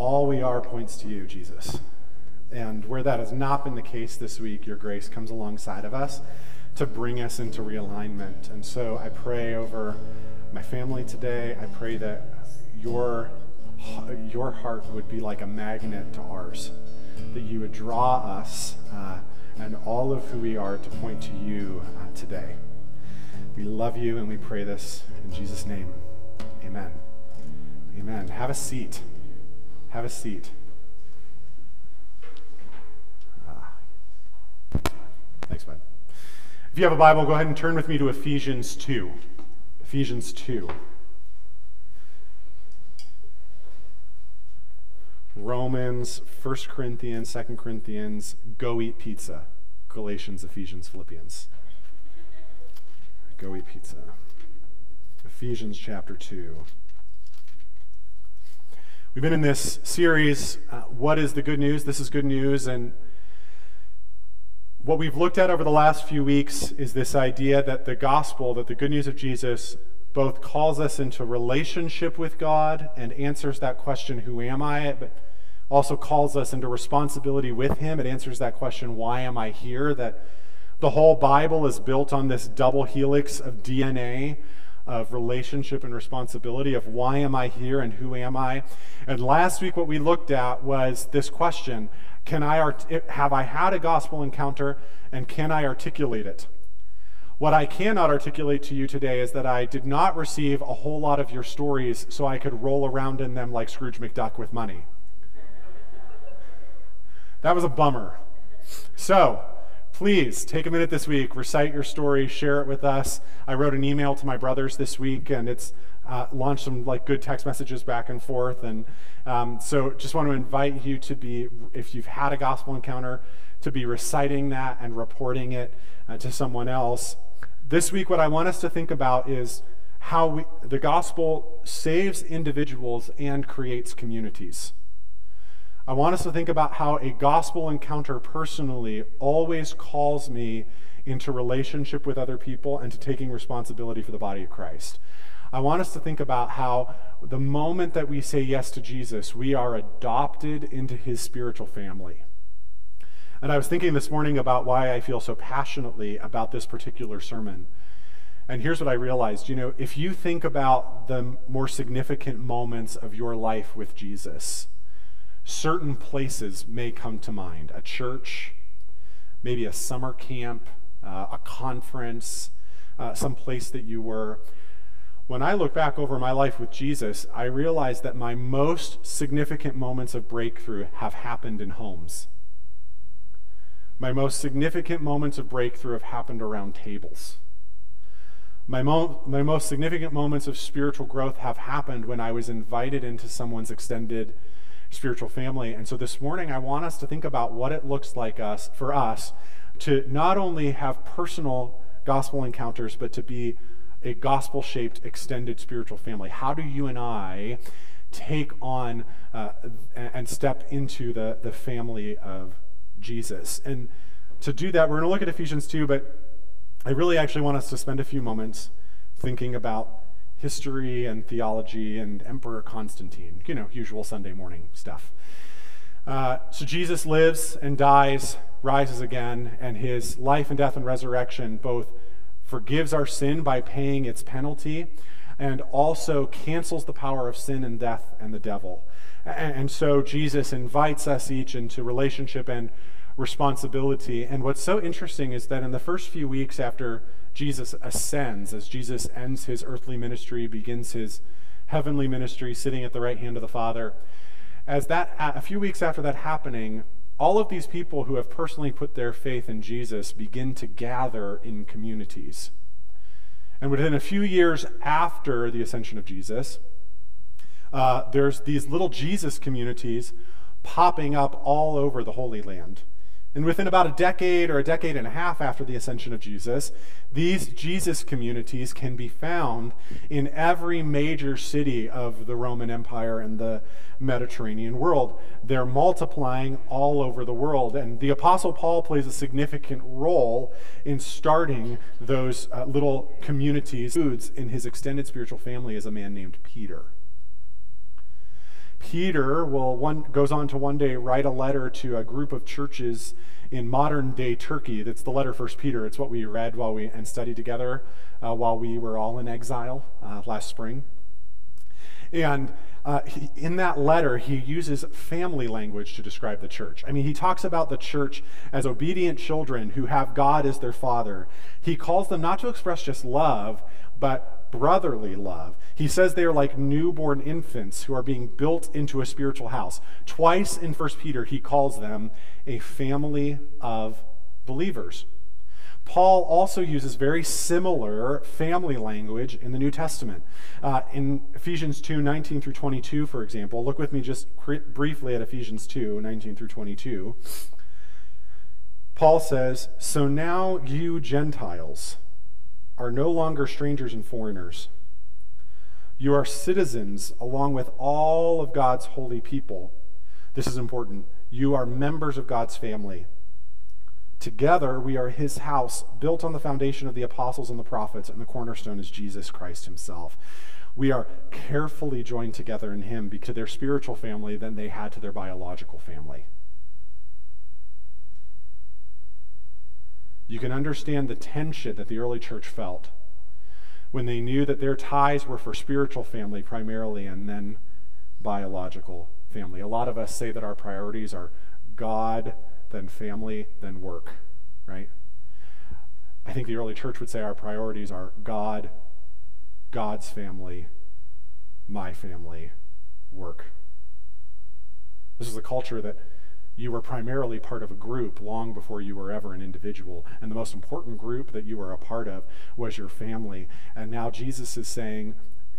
all we are points to you, Jesus. And where that has not been the case this week, your grace comes alongside of us to bring us into realignment. And so I pray over my family today. I pray that your, your heart would be like a magnet to ours, that you would draw us uh, and all of who we are to point to you uh, today. We love you and we pray this in Jesus' name. Amen. Amen. Have a seat. Have a seat. Uh, thanks, bud. If you have a Bible, go ahead and turn with me to Ephesians 2. Ephesians 2. Romans, 1 Corinthians, 2 Corinthians, go eat pizza. Galatians, Ephesians, Philippians. Go eat pizza. Ephesians chapter 2. We've been in this series, uh, What is the Good News? This is good news. And what we've looked at over the last few weeks is this idea that the gospel, that the good news of Jesus, both calls us into relationship with God and answers that question, Who am I? But also calls us into responsibility with Him. It answers that question, Why am I here? That the whole Bible is built on this double helix of DNA of relationship and responsibility of why am I here and who am I? And last week, what we looked at was this question Can I art- have I had a gospel encounter and can I articulate it? What I cannot articulate to you today is that I did not receive a whole lot of your stories so I could roll around in them like Scrooge McDuck with money. That was a bummer. So, please take a minute this week, recite your story, share it with us. I wrote an email to my brothers this week, and it's uh, launched some like good text messages back and forth. And um, so, just want to invite you to be, if you've had a gospel encounter, to be reciting that and reporting it uh, to someone else. This week, what I want us to think about is how we, the gospel saves individuals and creates communities. I want us to think about how a gospel encounter personally always calls me into relationship with other people and to taking responsibility for the body of Christ. I want us to think about how the moment that we say yes to Jesus, we are adopted into his spiritual family. And I was thinking this morning about why I feel so passionately about this particular sermon. And here's what I realized you know, if you think about the more significant moments of your life with Jesus, certain places may come to mind a church, maybe a summer camp, uh, a conference, uh, some place that you were. When I look back over my life with Jesus, I realize that my most significant moments of breakthrough have happened in homes. My most significant moments of breakthrough have happened around tables. My, mo- my most significant moments of spiritual growth have happened when I was invited into someone's extended spiritual family. And so this morning, I want us to think about what it looks like us for us to not only have personal gospel encounters, but to be a gospel shaped extended spiritual family. How do you and I take on uh, and step into the, the family of Jesus? And to do that, we're going to look at Ephesians 2, but I really actually want us to spend a few moments thinking about history and theology and Emperor Constantine, you know, usual Sunday morning stuff. Uh, so Jesus lives and dies, rises again, and his life and death and resurrection both forgives our sin by paying its penalty and also cancels the power of sin and death and the devil. And, and so Jesus invites us each into relationship and responsibility. And what's so interesting is that in the first few weeks after Jesus ascends, as Jesus ends his earthly ministry, begins his heavenly ministry, sitting at the right hand of the Father. As that, a few weeks after that happening, all of these people who have personally put their faith in Jesus begin to gather in communities. And within a few years after the ascension of Jesus, uh, there's these little Jesus communities popping up all over the Holy Land. And within about a decade or a decade and a half after the ascension of Jesus, these Jesus communities can be found in every major city of the Roman Empire and the Mediterranean world. They're multiplying all over the world. And the Apostle Paul plays a significant role in starting those uh, little communities. In his extended spiritual family is a man named Peter. Peter will one goes on to one day write a letter to a group of churches in modern day Turkey. That's the letter First Peter. It's what we read while we and studied together uh, while we were all in exile uh, last spring. And uh, he, in that letter, he uses family language to describe the church. I mean, he talks about the church as obedient children who have God as their father. He calls them not to express just love, but brotherly love. He says they are like newborn infants who are being built into a spiritual house. Twice in 1 Peter, he calls them a family of believers. Paul also uses very similar family language in the New Testament. Uh, in Ephesians 2 19 through 22, for example, look with me just briefly at Ephesians 2 19 through 22. Paul says, So now you Gentiles are no longer strangers and foreigners. You are citizens along with all of God's holy people. This is important. You are members of God's family Together, we are his house, built on the foundation of the apostles and the prophets, and the cornerstone is Jesus Christ himself. We are carefully joined together in him to their spiritual family than they had to their biological family. You can understand the tension that the early church felt when they knew that their ties were for spiritual family primarily and then biological family. A lot of us say that our priorities are God then family, then work, right? I think the early church would say our priorities are God, God's family, my family, work. This is a culture that you were primarily part of a group long before you were ever an individual. And the most important group that you were a part of was your family. And now Jesus is saying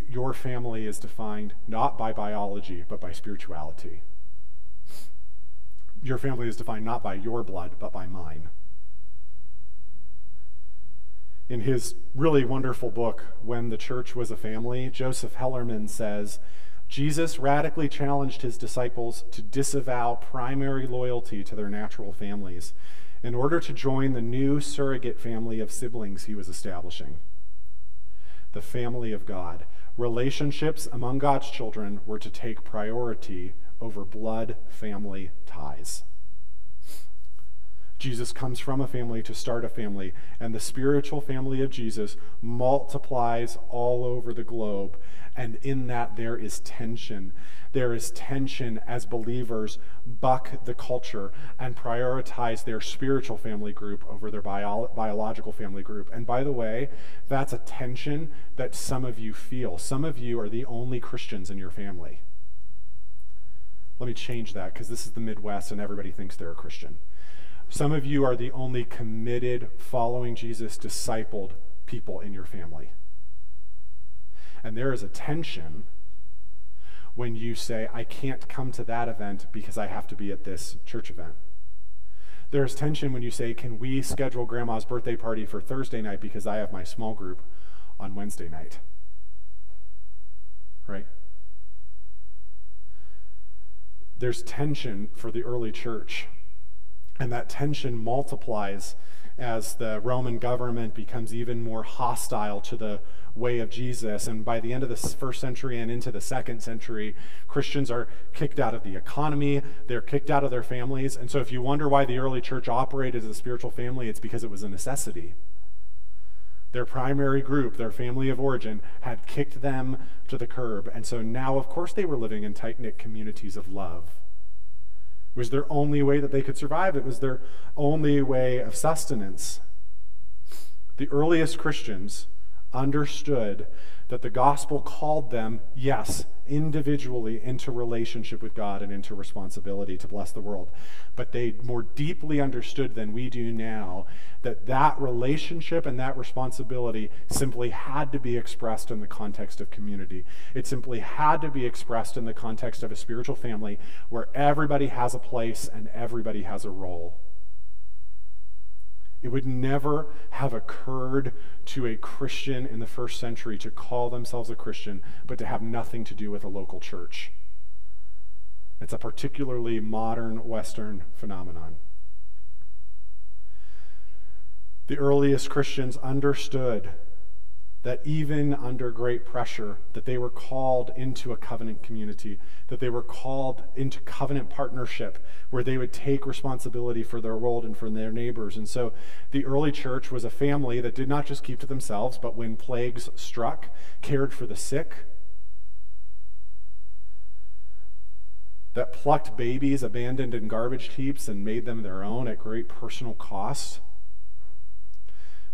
your family is defined not by biology, but by spirituality your family is defined not by your blood, but by mine. In his really wonderful book, When the Church Was a Family, Joseph Hellerman says Jesus radically challenged his disciples to disavow primary loyalty to their natural families in order to join the new surrogate family of siblings he was establishing the family of God. Relationships among God's children were to take priority over blood family ties. Jesus comes from a family to start a family, and the spiritual family of Jesus multiplies all over the globe. And in that, there is tension. There is tension as believers buck the culture and prioritize their spiritual family group over their bio- biological family group. And by the way, that's a tension that some of you feel. Some of you are the only Christians in your family. Let me change that because this is the Midwest and everybody thinks they're a Christian. Some of you are the only committed, following Jesus, discipled people in your family. And there is a tension when you say, I can't come to that event because I have to be at this church event. There's tension when you say, Can we schedule grandma's birthday party for Thursday night because I have my small group on Wednesday night? Right? there's tension for the early church. And that tension multiplies as the Roman government becomes even more hostile to the way of Jesus. And by the end of the first century and into the second century, Christians are kicked out of the economy, they're kicked out of their families. And so, if you wonder why the early church operated as a spiritual family, it's because it was a necessity. Their primary group, their family of origin, had kicked them to the curb. And so now, of course, they were living in tight knit communities of love. It was their only way that they could survive, it was their only way of sustenance. The earliest Christians understood that the gospel called them, yes, individually into relationship with God and into responsibility to bless the world. But they more deeply understood than we do now that that relationship and that responsibility simply had to be expressed in the context of community. It simply had to be expressed in the context of a spiritual family where everybody has a place and everybody has a role. It would never have occurred to a Christian in the first century to call themselves a Christian, but to have nothing to do with a local church. It's a particularly modern Western phenomenon. The earliest Christians understood that even under great pressure that they were called into a covenant community that they were called into covenant partnership where they would take responsibility for their world and for their neighbors. And so the early church was a family that did not just keep to themselves but when plagues struck cared for the sick that plucked babies abandoned in garbage heaps and made them their own at great personal cost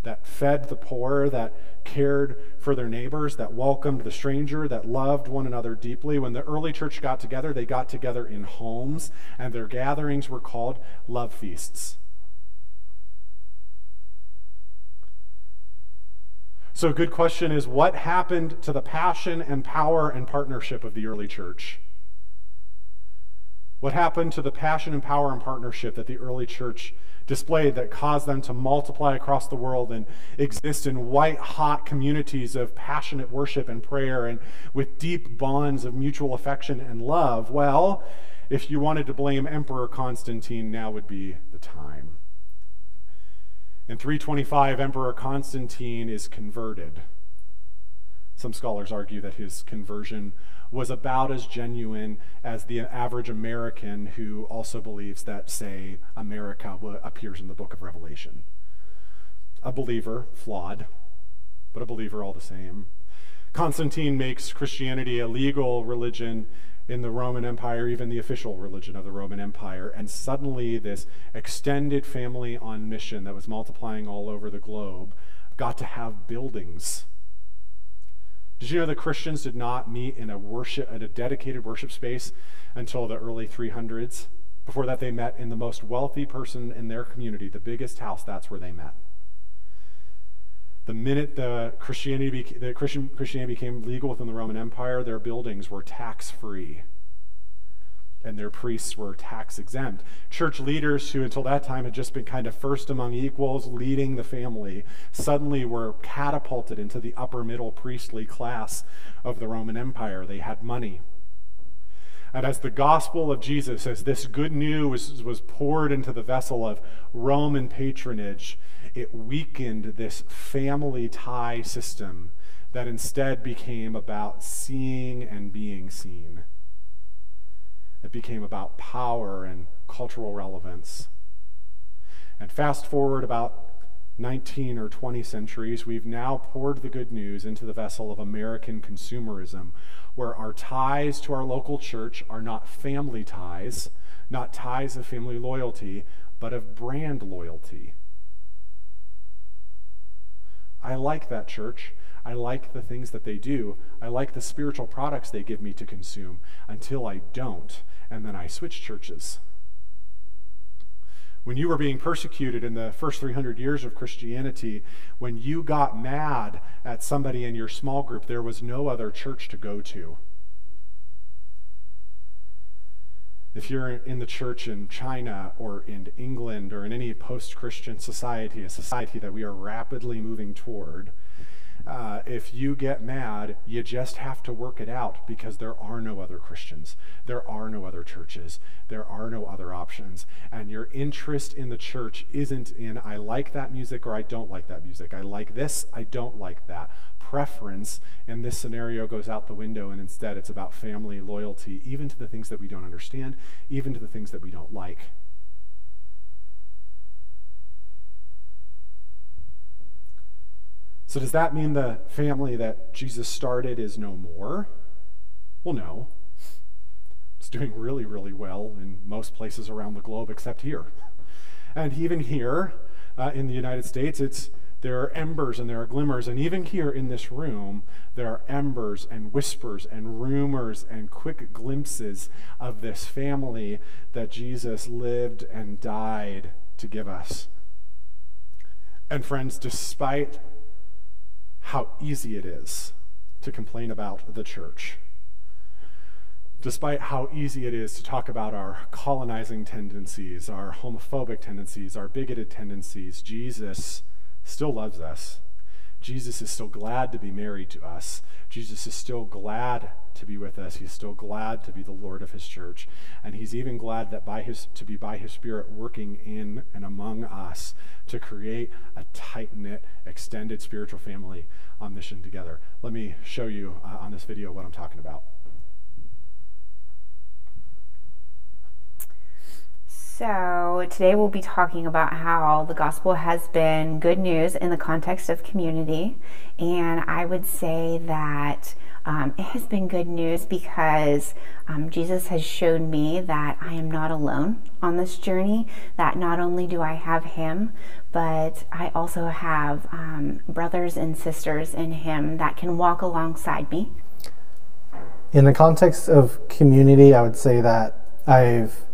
that fed the poor, that cared for their neighbors, that welcomed the stranger, that loved one another deeply. When the early church got together, they got together in homes, and their gatherings were called love feasts. So, a good question is what happened to the passion and power and partnership of the early church? What happened to the passion and power and partnership that the early church displayed that caused them to multiply across the world and exist in white hot communities of passionate worship and prayer and with deep bonds of mutual affection and love? Well, if you wanted to blame Emperor Constantine, now would be the time. In 325, Emperor Constantine is converted. Some scholars argue that his conversion was about as genuine as the average American who also believes that, say, America appears in the book of Revelation. A believer, flawed, but a believer all the same. Constantine makes Christianity a legal religion in the Roman Empire, even the official religion of the Roman Empire. And suddenly, this extended family on mission that was multiplying all over the globe got to have buildings did you know that Christians did not meet in a worship at a dedicated worship space until the early 300s? Before that, they met in the most wealthy person in their community, the biggest house. That's where they met. The minute the Christianity, the Christian, Christianity became legal within the Roman Empire, their buildings were tax free and their priests were tax exempt. Church leaders, who until that time had just been kind of first among equals, leading the family, suddenly were catapulted into the upper middle priestly class of the Roman Empire. They had money. And as the gospel of Jesus, as this good news was, was poured into the vessel of Roman patronage, it weakened this family tie system that instead became about seeing and being seen. It became about power and cultural relevance. And fast forward about 19 or 20 centuries, we've now poured the good news into the vessel of American consumerism, where our ties to our local church are not family ties, not ties of family loyalty, but of brand loyalty. I like that church. I like the things that they do. I like the spiritual products they give me to consume until I don't, and then I switch churches. When you were being persecuted in the first 300 years of Christianity, when you got mad at somebody in your small group, there was no other church to go to. If you're in the church in China or in England or in any post Christian society, a society that we are rapidly moving toward, uh, if you get mad, you just have to work it out because there are no other Christians. There are no other churches. There are no other options. And your interest in the church isn't in, I like that music or I don't like that music. I like this, I don't like that. Preference in this scenario goes out the window, and instead it's about family loyalty, even to the things that we don't understand, even to the things that we don't like. So, does that mean the family that Jesus started is no more? Well, no. It's doing really, really well in most places around the globe except here. And even here uh, in the United States, it's there are embers and there are glimmers. And even here in this room, there are embers and whispers and rumors and quick glimpses of this family that Jesus lived and died to give us. And friends, despite how easy it is to complain about the church. Despite how easy it is to talk about our colonizing tendencies, our homophobic tendencies, our bigoted tendencies, Jesus still loves us. Jesus is still glad to be married to us. Jesus is still glad to be with us. He's still glad to be the Lord of his church. And he's even glad that by his to be by his spirit working in and among us to create a tight-knit, extended spiritual family on mission together. Let me show you uh, on this video what I'm talking about. So, today we'll be talking about how the gospel has been good news in the context of community. And I would say that um, it has been good news because um, Jesus has shown me that I am not alone on this journey, that not only do I have Him, but I also have um, brothers and sisters in Him that can walk alongside me. In the context of community, I would say that I've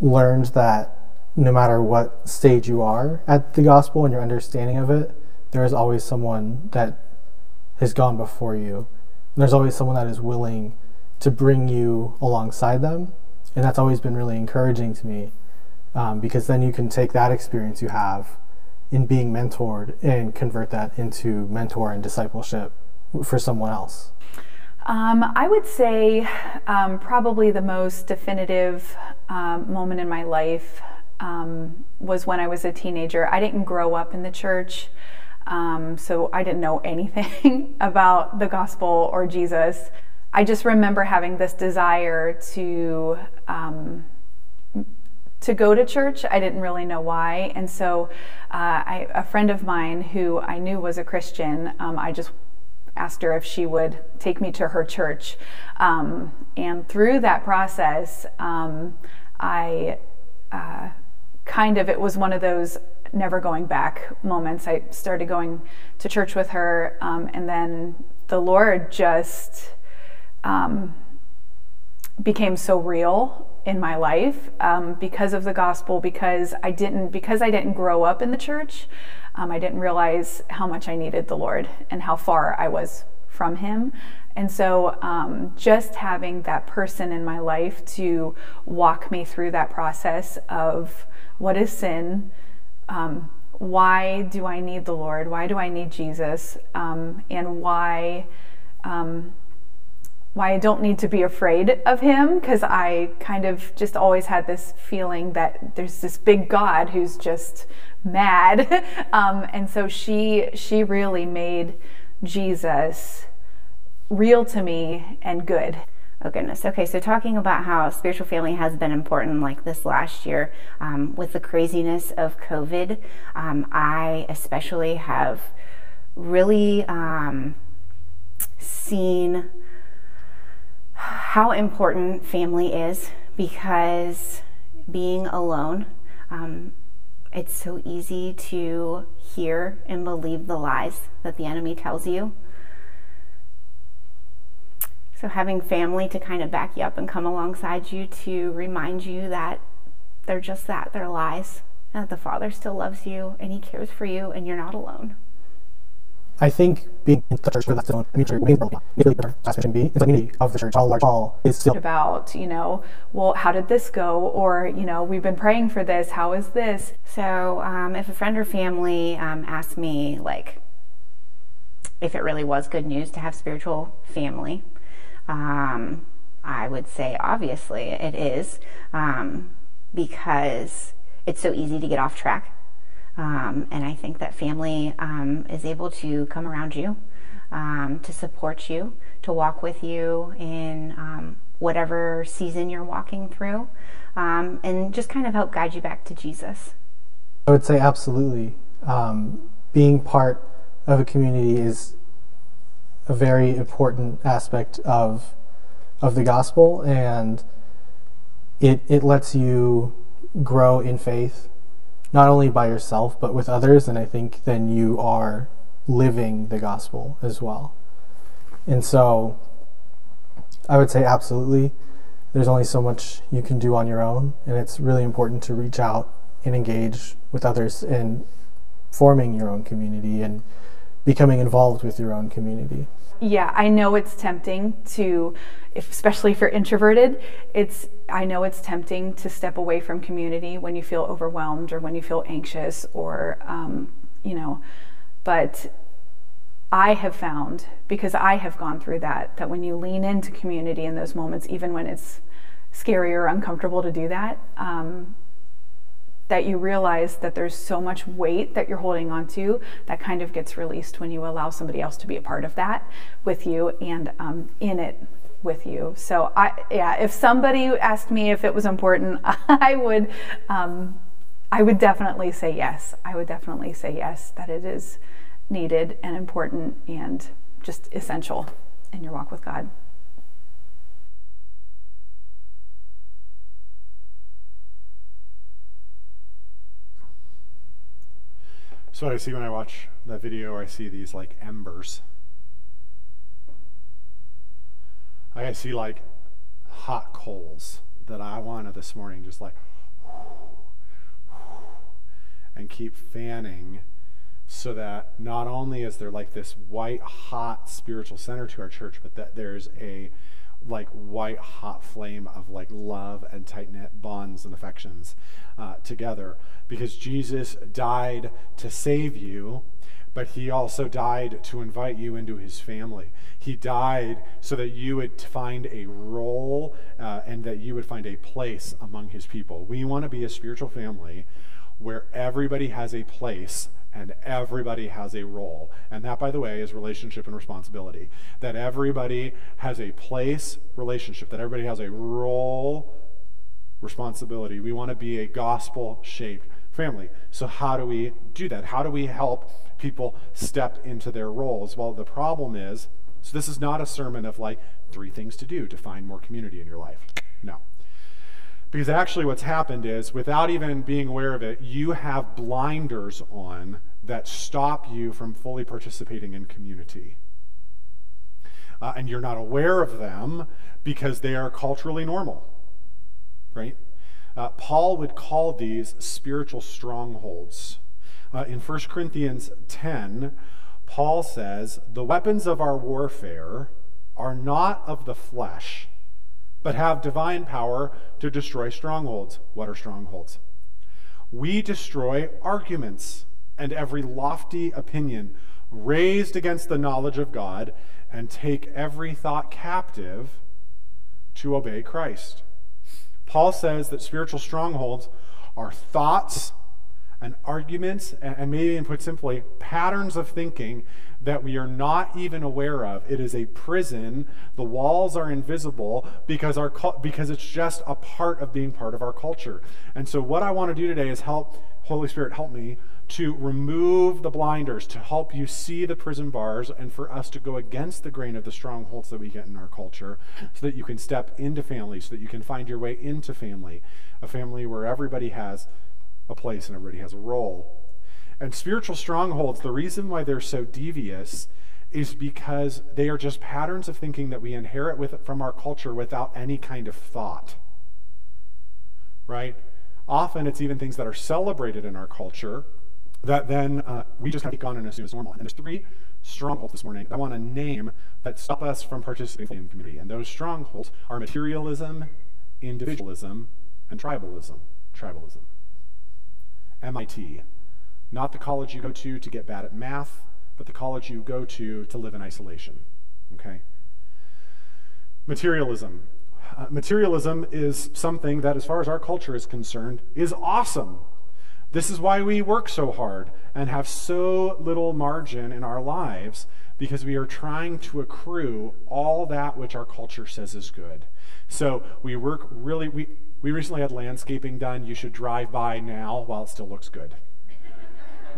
learned that no matter what stage you are at the gospel and your understanding of it, there is always someone that has gone before you. And there's always someone that is willing to bring you alongside them. And that's always been really encouraging to me um, because then you can take that experience you have in being mentored and convert that into mentor and discipleship for someone else. Um, I would say um, probably the most definitive um, moment in my life um, was when I was a teenager. I didn't grow up in the church, um, so I didn't know anything about the gospel or Jesus. I just remember having this desire to um, to go to church. I didn't really know why, and so uh, I, a friend of mine who I knew was a Christian, I just asked her if she would take me to her church. Um, and through that process, um, I uh, kind of, it was one of those never going back moments. I started going to church with her, um, and then the Lord just um, became so real in my life um, because of the gospel because I didn't because I didn't grow up in the church um, I didn't realize how much I needed the Lord and how far I was from Him. And so, um, just having that person in my life to walk me through that process of what is sin, um, why do I need the Lord, why do I need Jesus, um, and why um, why I don't need to be afraid of him because I kind of just always had this feeling that there's this big God who's just mad. Um, and so she she really made Jesus real to me and good. Oh goodness. Okay, so talking about how spiritual family has been important, like this last year, um, with the craziness of COVID, um, I especially have really um, seen how important family is because being alone um, it's so easy to hear and believe the lies that the enemy tells you. So, having family to kind of back you up and come alongside you to remind you that they're just that, they're lies, and that the Father still loves you and He cares for you and you're not alone. I think being in the church with that zone, I mean, being really as mission be, in the community of the church, all large, all is still about, you know, well, how did this go? Or, you know, we've been praying for this. How is this? So, um, if a friend or family um, asked me, like, if it really was good news to have spiritual family, um, I would say obviously it is um, because it's so easy to get off track um, and I think that family um, is able to come around you, um, to support you, to walk with you in um, whatever season you're walking through, um, and just kind of help guide you back to Jesus. I would say absolutely. Um, being part of a community is a very important aspect of of the gospel, and it it lets you grow in faith not only by yourself but with others and i think then you are living the gospel as well. And so i would say absolutely there's only so much you can do on your own and it's really important to reach out and engage with others in forming your own community and becoming involved with your own community yeah i know it's tempting to if, especially if you're introverted, it's I know it's tempting to step away from community when you feel overwhelmed or when you feel anxious or um, you know, but I have found, because I have gone through that, that when you lean into community in those moments, even when it's scary or uncomfortable to do that, um, that you realize that there's so much weight that you're holding on to that kind of gets released when you allow somebody else to be a part of that with you and um, in it with you. So I, yeah, if somebody asked me if it was important, I would, um, I would definitely say yes. I would definitely say yes that it is needed and important and just essential in your walk with God. So I see when I watch that video, I see these like embers. I see like hot coals that I wanted this morning, just like, and keep fanning so that not only is there like this white hot spiritual center to our church, but that there's a like white hot flame of like love and tight knit bonds and affections uh, together because Jesus died to save you, but he also died to invite you into his family. He died so that you would find a role uh, and that you would find a place among his people. We want to be a spiritual family where everybody has a place and everybody has a role. And that, by the way, is relationship and responsibility. That everybody has a place, relationship, that everybody has a role, responsibility. We want to be a gospel shaped family. So, how do we do that? How do we help people step into their roles? Well, the problem is so, this is not a sermon of like three things to do to find more community in your life. No. Because actually, what's happened is, without even being aware of it, you have blinders on that stop you from fully participating in community. Uh, and you're not aware of them because they are culturally normal, right? Uh, Paul would call these spiritual strongholds. Uh, in 1 Corinthians 10, Paul says, The weapons of our warfare are not of the flesh but have divine power to destroy strongholds. What are strongholds? We destroy arguments and every lofty opinion raised against the knowledge of God and take every thought captive to obey Christ. Paul says that spiritual strongholds are thoughts and arguments, and maybe even put simply, patterns of thinking that we are not even aware of. It is a prison. The walls are invisible because our because it's just a part of being part of our culture. And so what I want to do today is help Holy Spirit help me to remove the blinders, to help you see the prison bars, and for us to go against the grain of the strongholds that we get in our culture so that you can step into family, so that you can find your way into family, a family where everybody has a place and everybody has a role. And spiritual strongholds, the reason why they're so devious is because they are just patterns of thinking that we inherit with, from our culture without any kind of thought. Right? Often it's even things that are celebrated in our culture that then uh, we just kind of take on and assume is normal. And there's three strongholds this morning that I want to name that stop us from participating in community. And those strongholds are materialism, individualism, and tribalism. Tribalism. MIT, not the college you go to to get bad at math, but the college you go to to live in isolation. Okay? Materialism. Uh, materialism is something that, as far as our culture is concerned, is awesome. This is why we work so hard and have so little margin in our lives because we are trying to accrue all that which our culture says is good. So we work really, we, we recently had landscaping done. You should drive by now while it still looks good.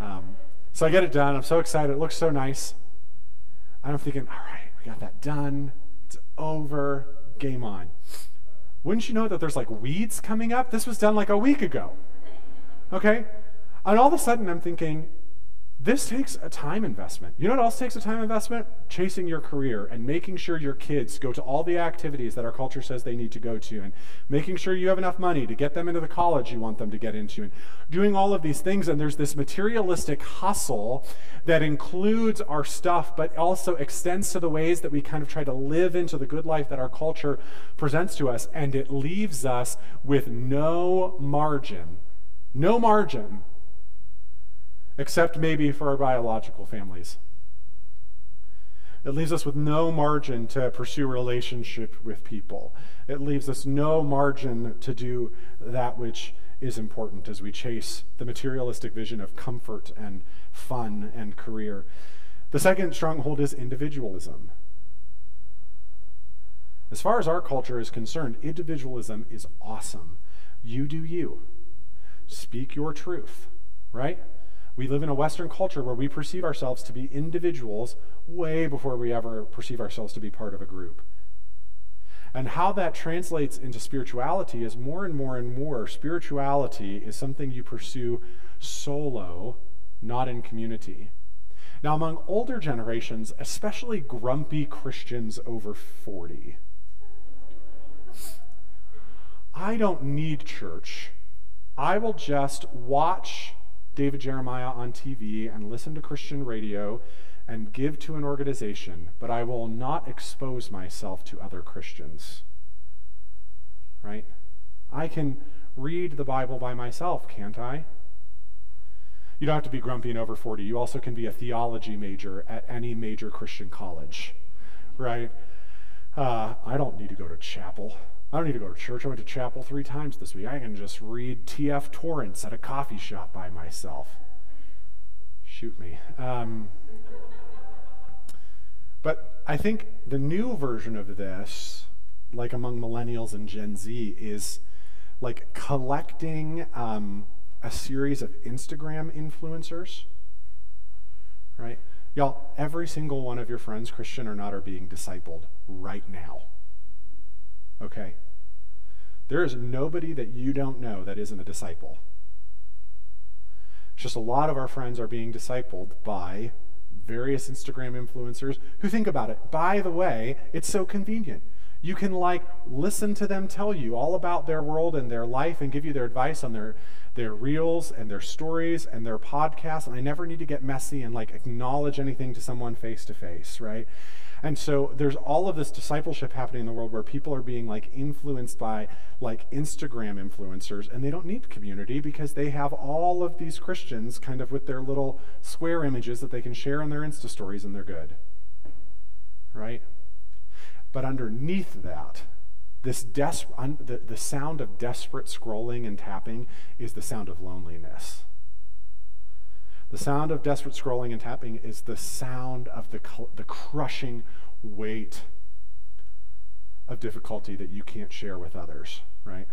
Um, so I get it done. I'm so excited. It looks so nice. I'm thinking, all right, we got that done. It's over. Game on. Wouldn't you know that there's like weeds coming up? This was done like a week ago. Okay? And all of a sudden I'm thinking, this takes a time investment. You know what else takes a time investment? Chasing your career and making sure your kids go to all the activities that our culture says they need to go to, and making sure you have enough money to get them into the college you want them to get into, and doing all of these things. And there's this materialistic hustle that includes our stuff, but also extends to the ways that we kind of try to live into the good life that our culture presents to us. And it leaves us with no margin, no margin except maybe for our biological families. It leaves us with no margin to pursue relationship with people. It leaves us no margin to do that which is important as we chase the materialistic vision of comfort and fun and career. The second stronghold is individualism. As far as our culture is concerned, individualism is awesome. You do you. Speak your truth, right? We live in a Western culture where we perceive ourselves to be individuals way before we ever perceive ourselves to be part of a group. And how that translates into spirituality is more and more and more spirituality is something you pursue solo, not in community. Now, among older generations, especially grumpy Christians over 40, I don't need church. I will just watch David Jeremiah on TV and listen to Christian radio and give to an organization, but I will not expose myself to other Christians. Right? I can read the Bible by myself, can't I? You don't have to be grumpy and over 40. You also can be a theology major at any major Christian college, right? Uh, I don't need to go to chapel. I don't need to go to church. I went to chapel three times this week. I can just read T.F. Torrance at a coffee shop by myself. Shoot me. Um, but I think the new version of this, like among millennials and Gen Z, is like collecting um, a series of Instagram influencers, right? Y'all, every single one of your friends, Christian or not, are being discipled right now. Okay? There is nobody that you don't know that isn't a disciple. It's just a lot of our friends are being discipled by various Instagram influencers who think about it. By the way, it's so convenient. You can like listen to them tell you all about their world and their life and give you their advice on their their reels and their stories and their podcasts. And I never need to get messy and like acknowledge anything to someone face to face, right? And so there's all of this discipleship happening in the world where people are being like influenced by like Instagram influencers and they don't need community because they have all of these Christians kind of with their little square images that they can share in their Insta stories and they're good. Right? But underneath that, this des- un- the, the sound of desperate scrolling and tapping is the sound of loneliness. The sound of desperate scrolling and tapping is the sound of the, the crushing weight of difficulty that you can't share with others, right?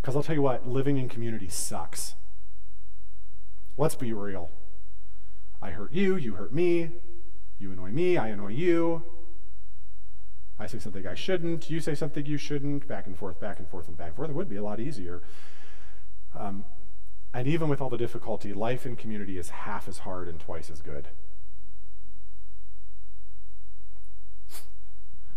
Because I'll tell you what, living in community sucks. Let's be real. I hurt you, you hurt me, you annoy me, I annoy you. I say something I shouldn't, you say something you shouldn't, back and forth, back and forth, and back and forth. It would be a lot easier. Um, and even with all the difficulty, life in community is half as hard and twice as good.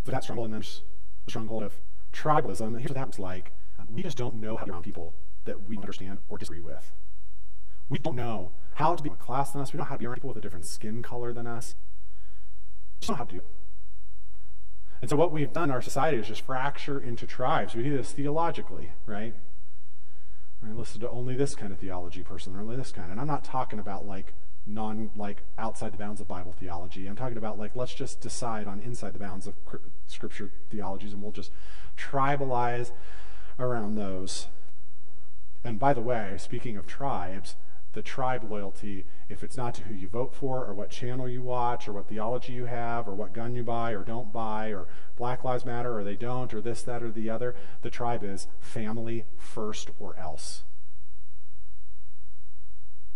So that struggle and then the stronghold of tribalism. Here's what happens like um, we just don't know how to be around people that we understand or disagree with. We don't know how to be in a class than us. We don't know how to be around people with a different skin color than us. We just don't know how to do. And so what we've done in our society is just fracture into tribes. We do this theologically, right? I listen to only this kind of theology person, only this kind. And I'm not talking about like non like outside the bounds of Bible theology. I'm talking about like let's just decide on inside the bounds of Scripture theologies, and we'll just tribalize around those. And by the way, speaking of tribes, the tribe loyalty, if it's not to who you vote for, or what channel you watch, or what theology you have, or what gun you buy or don't buy, or Black Lives Matter or they don't, or this, that, or the other, the tribe is family first or else.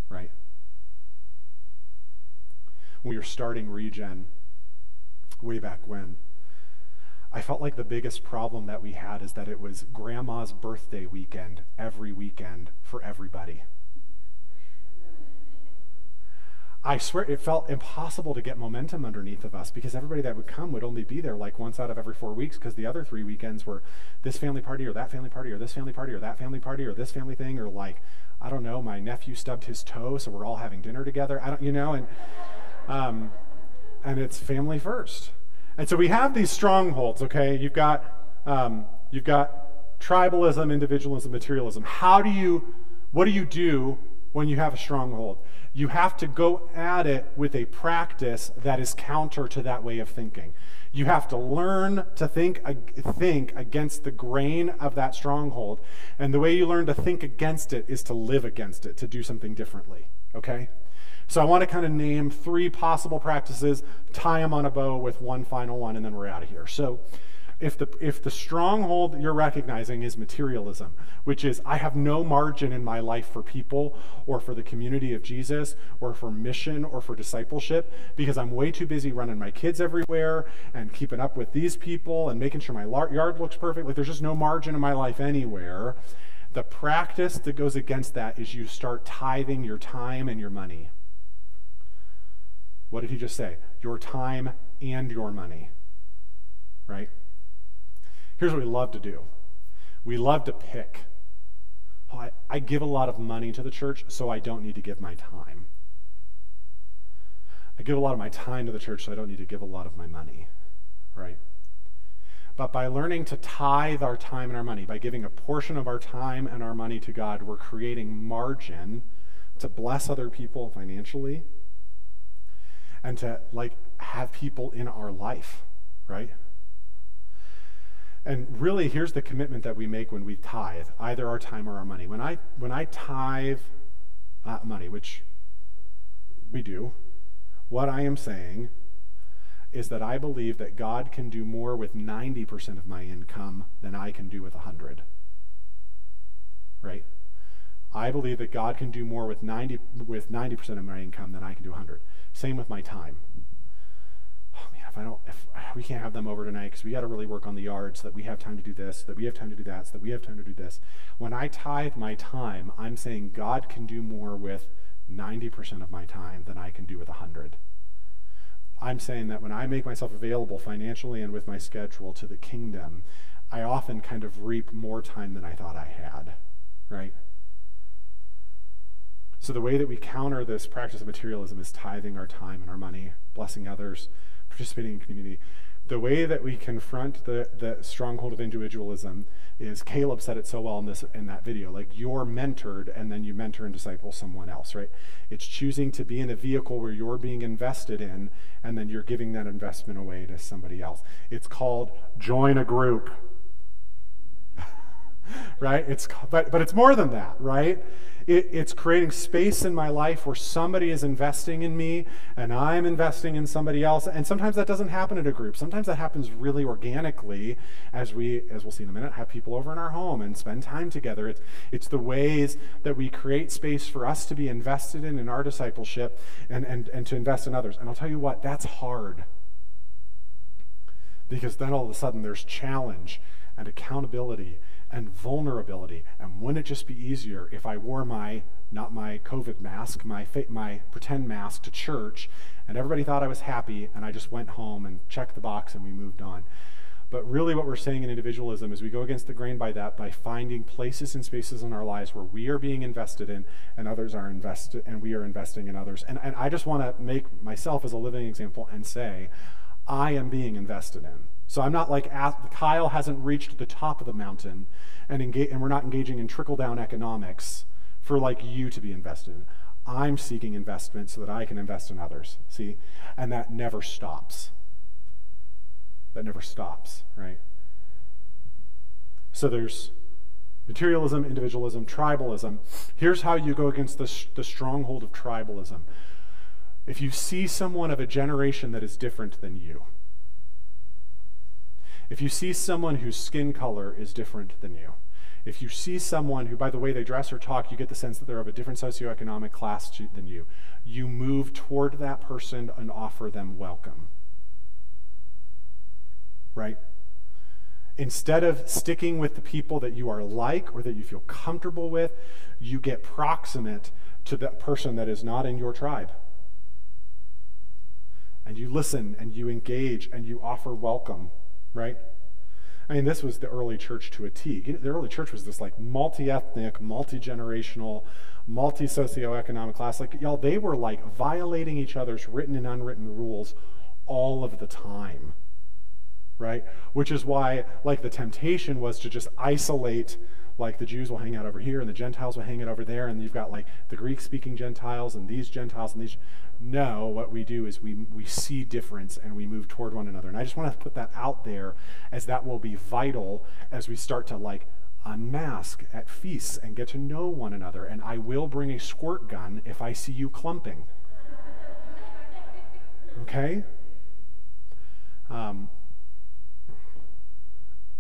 Right? When we were starting Regen, way back when, I felt like the biggest problem that we had is that it was grandma's birthday weekend every weekend for everybody. I swear it felt impossible to get momentum underneath of us because everybody that would come would only be there like once out of every four weeks because the other three weekends were this family party or that family party or this family party or that family party or this family thing or like I don't know my nephew stubbed his toe so we're all having dinner together. I don't you know and um, and it's family first. And so we have these strongholds okay? You've got um, you've got tribalism individualism materialism. How do you what do you do when you have a stronghold. You have to go at it with a practice that is counter to that way of thinking. You have to learn to think, think against the grain of that stronghold. And the way you learn to think against it is to live against it, to do something differently. Okay? So I want to kind of name three possible practices, tie them on a bow with one final one, and then we're out of here. So if the if the stronghold you're recognizing is materialism, which is I have no margin in my life for people or for the community of Jesus or for mission or for discipleship because I'm way too busy running my kids everywhere and keeping up with these people and making sure my yard looks perfect. Like there's just no margin in my life anywhere. The practice that goes against that is you start tithing your time and your money. What did he just say? Your time and your money. Right? Here's what we love to do we love to pick. Oh, I, I give a lot of money to the church, so I don't need to give my time. I give a lot of my time to the church, so I don't need to give a lot of my money, right? But by learning to tithe our time and our money, by giving a portion of our time and our money to God, we're creating margin to bless other people financially and to like have people in our life, right? And really, here's the commitment that we make when we tithe, either our time or our money. When I when I tithe uh, money, which we do, what I am saying is that I believe that God can do more with 90% of my income than I can do with 100. Right? I believe that God can do more with 90 with 90% of my income than I can do 100. Same with my time. I don't, if we can't have them over tonight because we got to really work on the yard so that we have time to do this, so that we have time to do that, so that we have time to do this. When I tithe my time, I'm saying God can do more with 90% of my time than I can do with 100. I'm saying that when I make myself available financially and with my schedule to the kingdom, I often kind of reap more time than I thought I had, right? So the way that we counter this practice of materialism is tithing our time and our money, blessing others, participating in community. The way that we confront the, the stronghold of individualism is Caleb said it so well in this in that video. Like you're mentored and then you mentor and disciple someone else, right? It's choosing to be in a vehicle where you're being invested in and then you're giving that investment away to somebody else. It's called join a group. right? It's but but it's more than that, right? It, it's creating space in my life where somebody is investing in me and I'm investing in somebody else. And sometimes that doesn't happen in a group. Sometimes that happens really organically as we, as we'll see in a minute, have people over in our home and spend time together. It's, it's the ways that we create space for us to be invested in in our discipleship and, and, and to invest in others. And I'll tell you what, that's hard. Because then all of a sudden there's challenge and accountability and vulnerability. And wouldn't it just be easier if I wore my, not my COVID mask, my, my pretend mask to church, and everybody thought I was happy, and I just went home and checked the box and we moved on? But really, what we're saying in individualism is we go against the grain by that by finding places and spaces in our lives where we are being invested in and others are invested, and we are investing in others. And, and I just want to make myself as a living example and say, I am being invested in. So I'm not like Kyle hasn't reached the top of the mountain and, and we're not engaging in trickle down economics for like you to be invested in. I'm seeking investment so that I can invest in others. See? And that never stops. That never stops, right? So there's materialism, individualism, tribalism. Here's how you go against the, the stronghold of tribalism. If you see someone of a generation that is different than you, if you see someone whose skin color is different than you, if you see someone who, by the way they dress or talk, you get the sense that they're of a different socioeconomic class than you, you move toward that person and offer them welcome. Right? Instead of sticking with the people that you are like or that you feel comfortable with, you get proximate to that person that is not in your tribe. And you listen and you engage and you offer welcome right? I mean, this was the early church to a T. The early church was this like multi ethnic, multi generational, multi socioeconomic class. Like, y'all, they were like violating each other's written and unwritten rules all of the time, right? Which is why, like, the temptation was to just isolate like the Jews will hang out over here and the Gentiles will hang out over there, and you've got like the Greek speaking Gentiles and these Gentiles and these. No, what we do is we, we see difference and we move toward one another. And I just want to put that out there as that will be vital as we start to like unmask at feasts and get to know one another. And I will bring a squirt gun if I see you clumping. Okay? Um,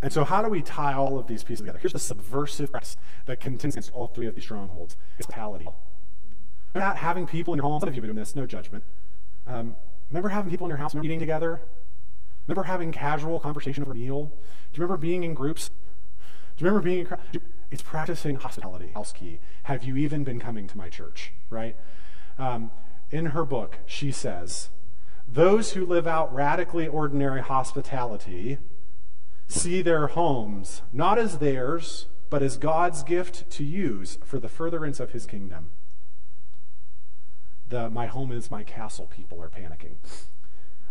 and so, how do we tie all of these pieces together? Here's the subversive press that contends against all three of these strongholds hospitality. Not having people in your home, some of you have been doing this, no judgment. Um, remember having people in your house, remember eating together? Remember having casual conversation over a meal? Do you remember being in groups? Do you remember being in It's practicing hospitality. House key. Have you even been coming to my church? Right? Um, in her book, she says, those who live out radically ordinary hospitality see their homes not as theirs, but as God's gift to use for the furtherance of his kingdom. The my home is my castle people are panicking.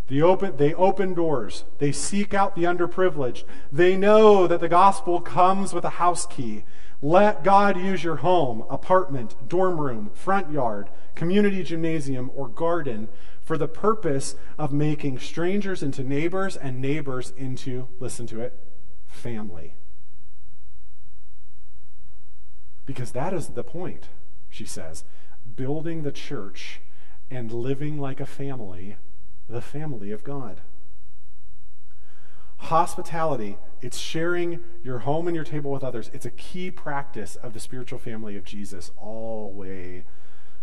The open, they open doors. They seek out the underprivileged. They know that the gospel comes with a house key. Let God use your home, apartment, dorm room, front yard, community gymnasium, or garden for the purpose of making strangers into neighbors and neighbors into, listen to it, family. Because that is the point, she says. Building the church and living like a family, the family of God. Hospitality, it's sharing your home and your table with others. It's a key practice of the spiritual family of Jesus all way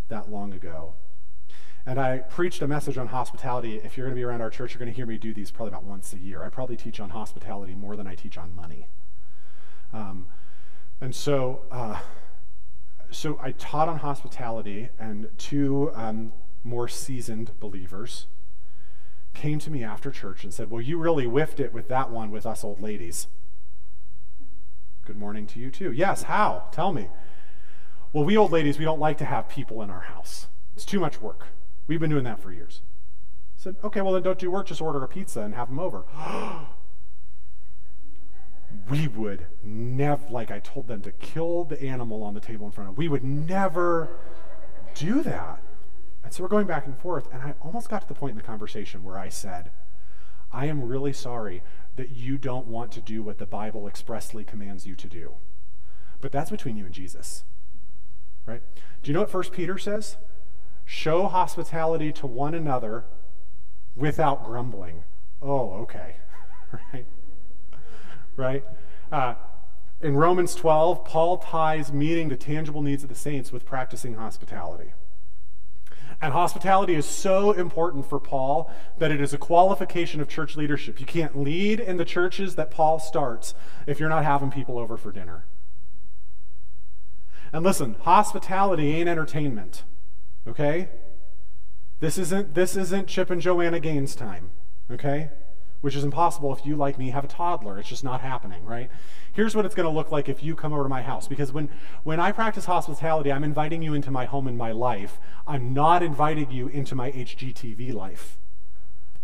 that long ago. And I preached a message on hospitality. If you're going to be around our church, you're going to hear me do these probably about once a year. I probably teach on hospitality more than I teach on money. Um, and so, uh, so I taught on hospitality, and two um, more seasoned believers came to me after church and said, Well, you really whiffed it with that one with us old ladies. Good morning to you, too. Yes, how? Tell me. Well, we old ladies, we don't like to have people in our house. It's too much work. We've been doing that for years. I said, okay, well then don't do work, just order a pizza and have them over. we would never, like I told them to kill the animal on the table in front of, we would never do that. And so we're going back and forth, and I almost got to the point in the conversation where I said, I am really sorry that you don't want to do what the Bible expressly commands you to do. But that's between you and Jesus. Right? Do you know what First Peter says? Show hospitality to one another without grumbling. Oh, okay. right? Right? Uh, in Romans 12, Paul ties meeting the tangible needs of the saints with practicing hospitality. And hospitality is so important for Paul that it is a qualification of church leadership. You can't lead in the churches that Paul starts if you're not having people over for dinner. And listen, hospitality ain't entertainment. Okay? This isn't this isn't Chip and Joanna Gaines time, okay? Which is impossible if you like me have a toddler. It's just not happening, right? Here's what it's going to look like if you come over to my house because when when I practice hospitality, I'm inviting you into my home and my life. I'm not inviting you into my HGTV life.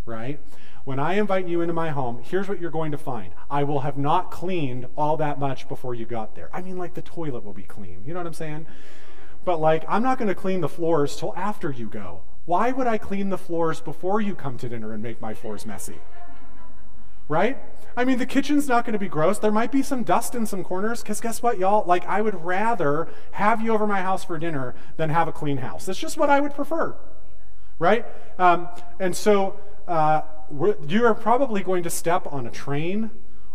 Right? When I invite you into my home, here's what you're going to find. I will have not cleaned all that much before you got there. I mean, like the toilet will be clean. You know what I'm saying? But like, I'm not going to clean the floors till after you go. Why would I clean the floors before you come to dinner and make my floors messy? Right? I mean, the kitchen's not going to be gross. There might be some dust in some corners, because guess what, y'all? Like, I would rather have you over my house for dinner than have a clean house. That's just what I would prefer. Right? Um, and so, uh, you are probably going to step on a train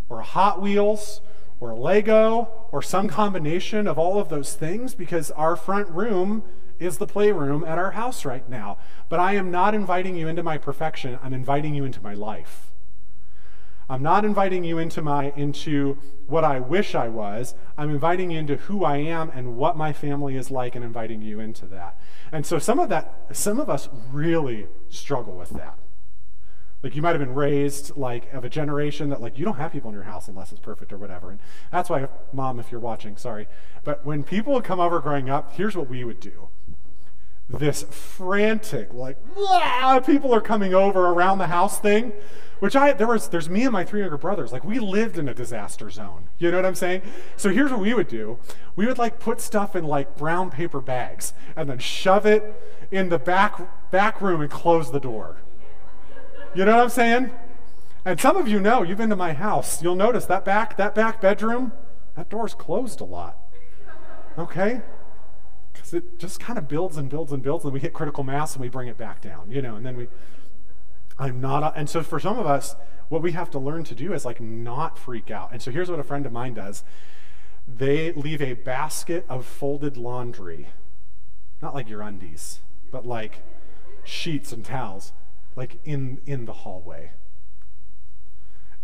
or Hot Wheels or Lego or some combination of all of those things because our front room is the playroom at our house right now. But I am not inviting you into my perfection, I'm inviting you into my life. I'm not inviting you into my into what I wish I was. I'm inviting you into who I am and what my family is like and inviting you into that. And so some of that some of us really struggle with that. Like you might have been raised like of a generation that like you don't have people in your house unless it's perfect or whatever. And that's why, mom, if you're watching, sorry. But when people would come over growing up, here's what we would do. this frantic, like, people are coming over around the house thing. Which I there was there's me and my three younger brothers. Like we lived in a disaster zone. You know what I'm saying? So here's what we would do. We would like put stuff in like brown paper bags and then shove it in the back back room and close the door. You know what I'm saying? And some of you know, you've been to my house. You'll notice that back that back bedroom, that door's closed a lot. Okay? Because it just kind of builds and builds and builds, and we hit critical mass and we bring it back down, you know, and then we I'm not, a, and so for some of us, what we have to learn to do is like not freak out. And so here's what a friend of mine does they leave a basket of folded laundry, not like your undies, but like sheets and towels, like in, in the hallway.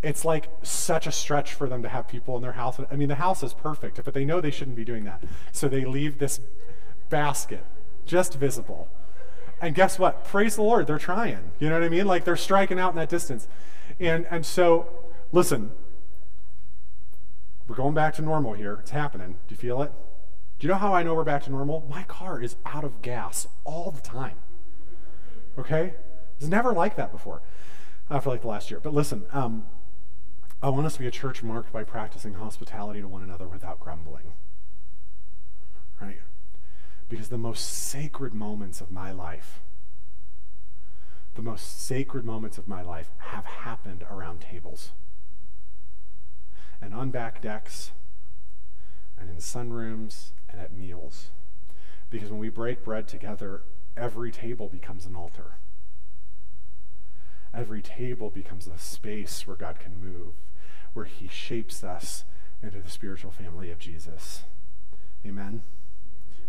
It's like such a stretch for them to have people in their house. I mean, the house is perfect, but they know they shouldn't be doing that. So they leave this basket just visible and guess what? Praise the Lord, they're trying. You know what I mean? Like they're striking out in that distance. And and so listen, we're going back to normal here. It's happening. Do you feel it? Do you know how I know we're back to normal? My car is out of gas all the time. Okay? It was never like that before, uh, for like the last year. But listen, um, I want us to be a church marked by practicing hospitality to one another without grumbling. Right? Because the most sacred moments of my life, the most sacred moments of my life have happened around tables and on back decks and in sunrooms and at meals. Because when we break bread together, every table becomes an altar. Every table becomes a space where God can move, where He shapes us into the spiritual family of Jesus. Amen.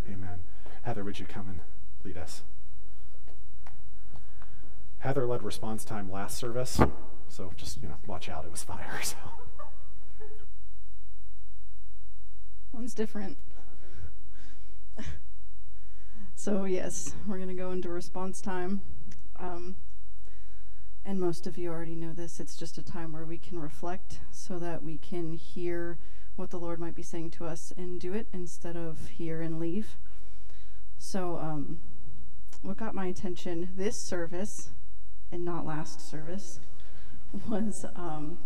Amen. Heather, would you come and lead us? Heather led response time last service, so just you know, watch out. It was fire. So. One's different. so yes, we're gonna go into response time. Um, and most of you already know this. It's just a time where we can reflect so that we can hear what the Lord might be saying to us and do it instead of hear and leave. So, um, what got my attention this service and not last service was um,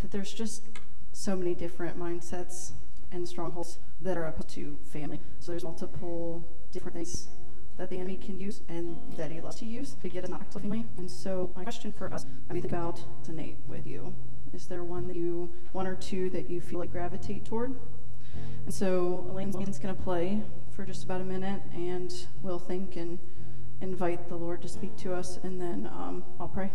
that there's just so many different mindsets and strongholds that are up to family. So there's multiple different things that the enemy can use and that he loves to use to get us to family. And so my question for us, I think about tonight with you. Is there one that you, one or two that you feel like gravitate toward? And so Elaine's going to play for just about a minute, and we'll think and invite the Lord to speak to us, and then um, I'll pray.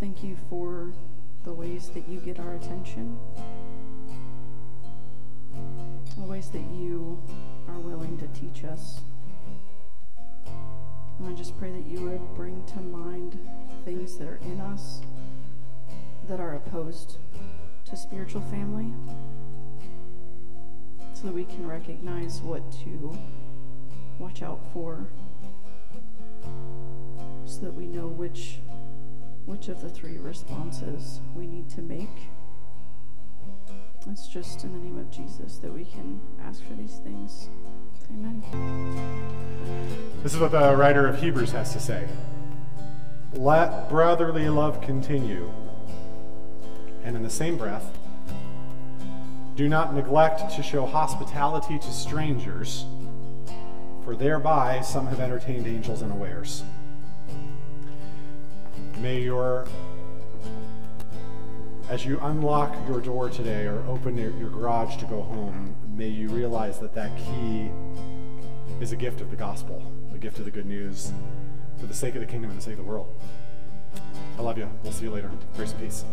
Thank you for the ways that you get our attention, the ways that you are willing to teach us. And I just pray that you would bring to mind things that are in us that are opposed to spiritual family so that we can recognize what to watch out for so that we know which which of the three responses we need to make. It's just in the name of Jesus that we can ask for these things. Amen. This is what the writer of Hebrews has to say Let brotherly love continue. And in the same breath, do not neglect to show hospitality to strangers, for thereby some have entertained angels unawares. May your as you unlock your door today or open your, your garage to go home, may you realize that that key is a gift of the gospel, a gift of the good news for the sake of the kingdom and the sake of the world. I love you. We'll see you later. Grace and peace.